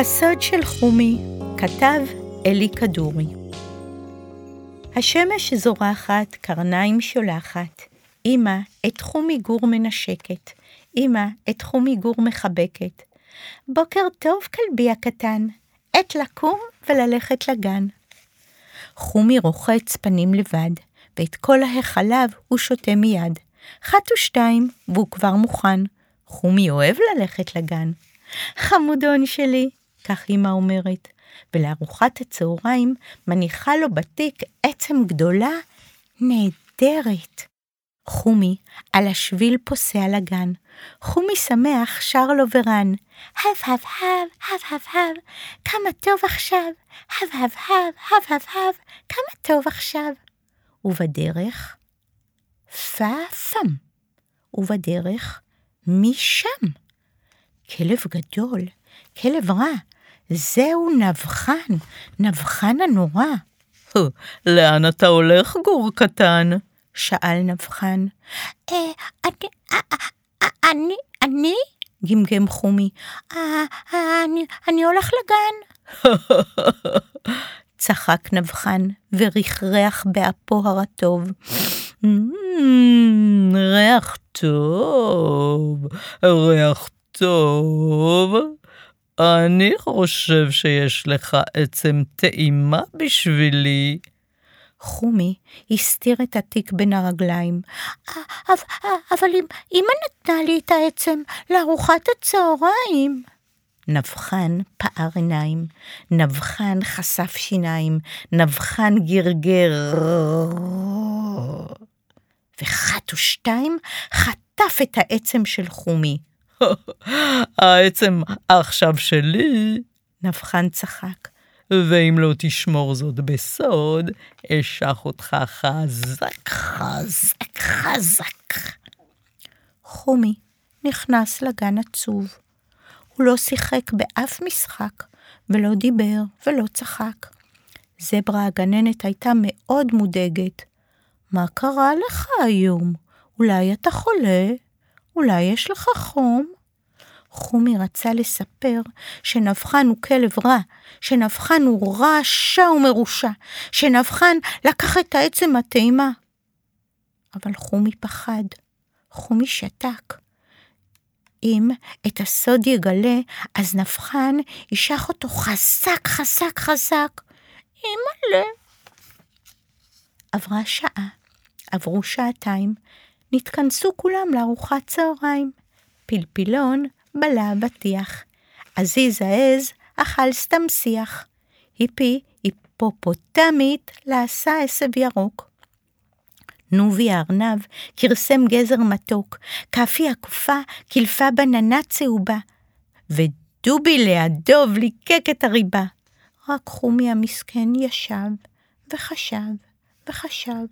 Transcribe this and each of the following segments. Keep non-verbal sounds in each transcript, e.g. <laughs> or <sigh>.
הסוד של חומי, כתב אלי כדורי. השמש זורחת, קרניים שולחת, אמא את חומי גור מנשקת, אמא את חומי גור מחבקת. בוקר טוב, כלבי הקטן, עת לקום וללכת לגן. חומי רוחץ פנים לבד, ואת כל החלב הוא שותה מיד. אחת ושתיים, והוא כבר מוכן. חומי אוהב ללכת לגן. חמודון שלי, כך אמא אומרת, ולארוחת הצהריים מניחה לו בתיק עצם גדולה נהדרת. חומי על השביל פוסע לגן. חומי שמח שר לו ורן. הב הב הב, הב הב הב, כמה טוב עכשיו. הב הב הב, הב הב הב, כמה טוב עכשיו. ובדרך, פאפם. ובדרך, משם. כלב גדול, כלב רע, זהו נבחן, נבחן הנורא. לאן אתה הולך, גור קטן? שאל נבחן. אה, אני, אה, אה, אני, אני? גמגם חומי. אני, אני הולך לגן. <laughs> צחק נבחן ורכרח באפו הרטוב. ריח טוב, ריח טוב. אני חושב שיש לך עצם טעימה בשבילי. חומי הסתיר את התיק בין הרגליים. אבל אמא נתנה לי את העצם לארוחת הצהריים. נבחן פער עיניים, נבחן חשף שיניים, נבחן גרגר. ואחת ושתיים חטף את העצם של חומי. <laughs> העצם עכשיו שלי. נבחן צחק. ואם לא תשמור זאת בסוד, אשח אותך חזק, חזק, חזק. חומי נכנס לגן עצוב. הוא לא שיחק באף משחק, ולא דיבר ולא צחק. זברה הגננת הייתה מאוד מודאגת. מה קרה לך היום? אולי אתה חולה? אולי יש לך חום? חומי רצה לספר שנבחן הוא כלב רע, שנבחן הוא רשע ומרושע, שנבחן לקח את העצם הטעימה. אבל חומי פחד, חומי שתק. אם את הסוד יגלה, אז נבחן ישח אותו חזק, חזק, חזק. אימא'לה. עברה שעה, עברו שעתיים, נתכנסו כולם לארוחת צהריים. פלפילון בלע אבטיח. עזיז העז אכל סתם שיח. היפי היפופוטמית לעשה עשב ירוק. נובי הארנב כרסם גזר מתוק, כאפי הקופה קילפה בננה צהובה, ודובי לידוב ליקק את הריבה. רק חומי המסכן ישב וחשב וחשב.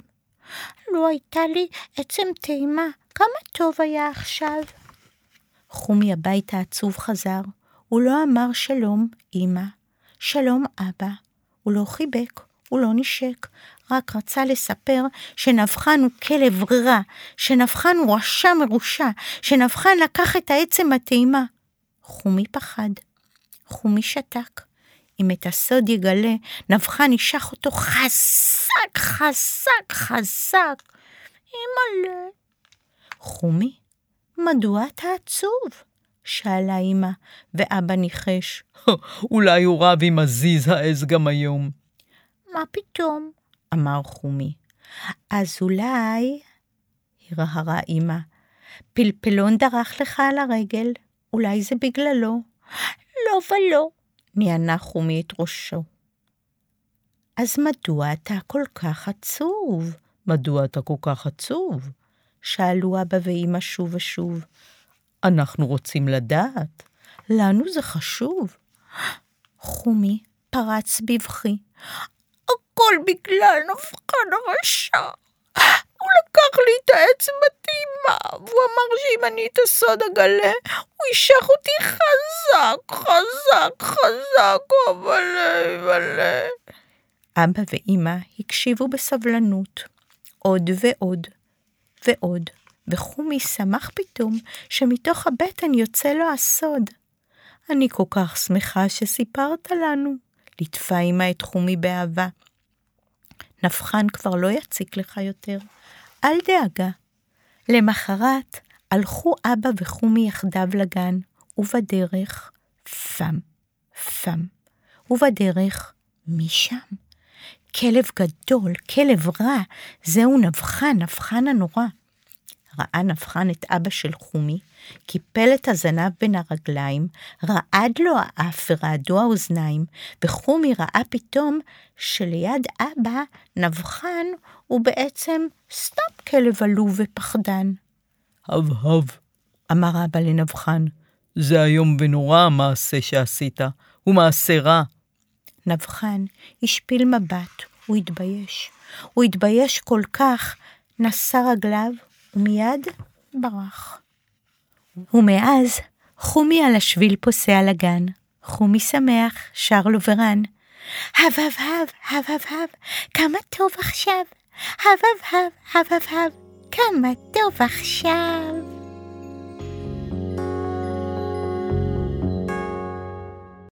לו הייתה לי עצם טעימה, כמה טוב היה עכשיו. חומי הביתה עצוב חזר, הוא לא אמר שלום, אמא, שלום, אבא. הוא לא חיבק, הוא לא נשק, רק רצה לספר שנבחן הוא כלב רע, שנבחן הוא רשע מרושע, שנבחן לקח את העצם הטעימה. חומי פחד, חומי שתק. אם את הסוד יגלה, נבחן ישח אותו חזק, חזק, חזק. אימא'לה. חומי, מדוע אתה עצוב? שאלה אמא, ואבא ניחש. אולי הוא רב עם עזיז העז גם היום. מה פתאום? אמר חומי. אז אולי, הרהרה אמא, פלפלון דרך לך על הרגל, אולי זה בגללו. לא ולא, נענה חומי את ראשו. אז מדוע אתה כל כך עצוב? מדוע אתה כל כך עצוב? שאלו אבא ואמא שוב ושוב. אנחנו רוצים לדעת. לנו זה חשוב. חומי פרץ בבכי. הכל בגלל נפחן הרשע. הוא לקח לי את העצם הטעימה, והוא אמר שאם אני את הסוד אגלה, ישך אותי חזק, חזק, חזק, אבל... אבל... אבא ואמא הקשיבו בסבלנות. עוד ועוד. ועוד, וחומי שמח פתאום שמתוך הבטן יוצא לו הסוד. אני כל כך שמחה שסיפרת לנו, ליטפה אמא את חומי באהבה. נבחן כבר לא יציק לך יותר, אל דאגה. למחרת הלכו אבא וחומי יחדיו לגן, ובדרך, פם, פם, ובדרך, משם. כלב גדול, כלב רע, זהו נבחן, נבחן הנורא. ראה נבחן את אבא של חומי, קיפל את הזנב בין הרגליים, רעד לו האף ורעדו האוזניים, וחומי ראה פתאום שליד אבא, נבחן הוא בעצם סתם כלב עלוב ופחדן. הב הב, אמר אבא לנבחן. זה איום ונורא המעשה שעשית, הוא מעשה רע. נבחן השפיל מבט, הוא התבייש. הוא התבייש כל כך, נשא רגליו, ומיד ברח. ומאז חומי על השביל פוסע לגן. חומי שמח, שר לו ורן. הב הב הב, הב הב הב, כמה טוב עכשיו. הב הב הב, הב הב הב, כמה טוב עכשיו.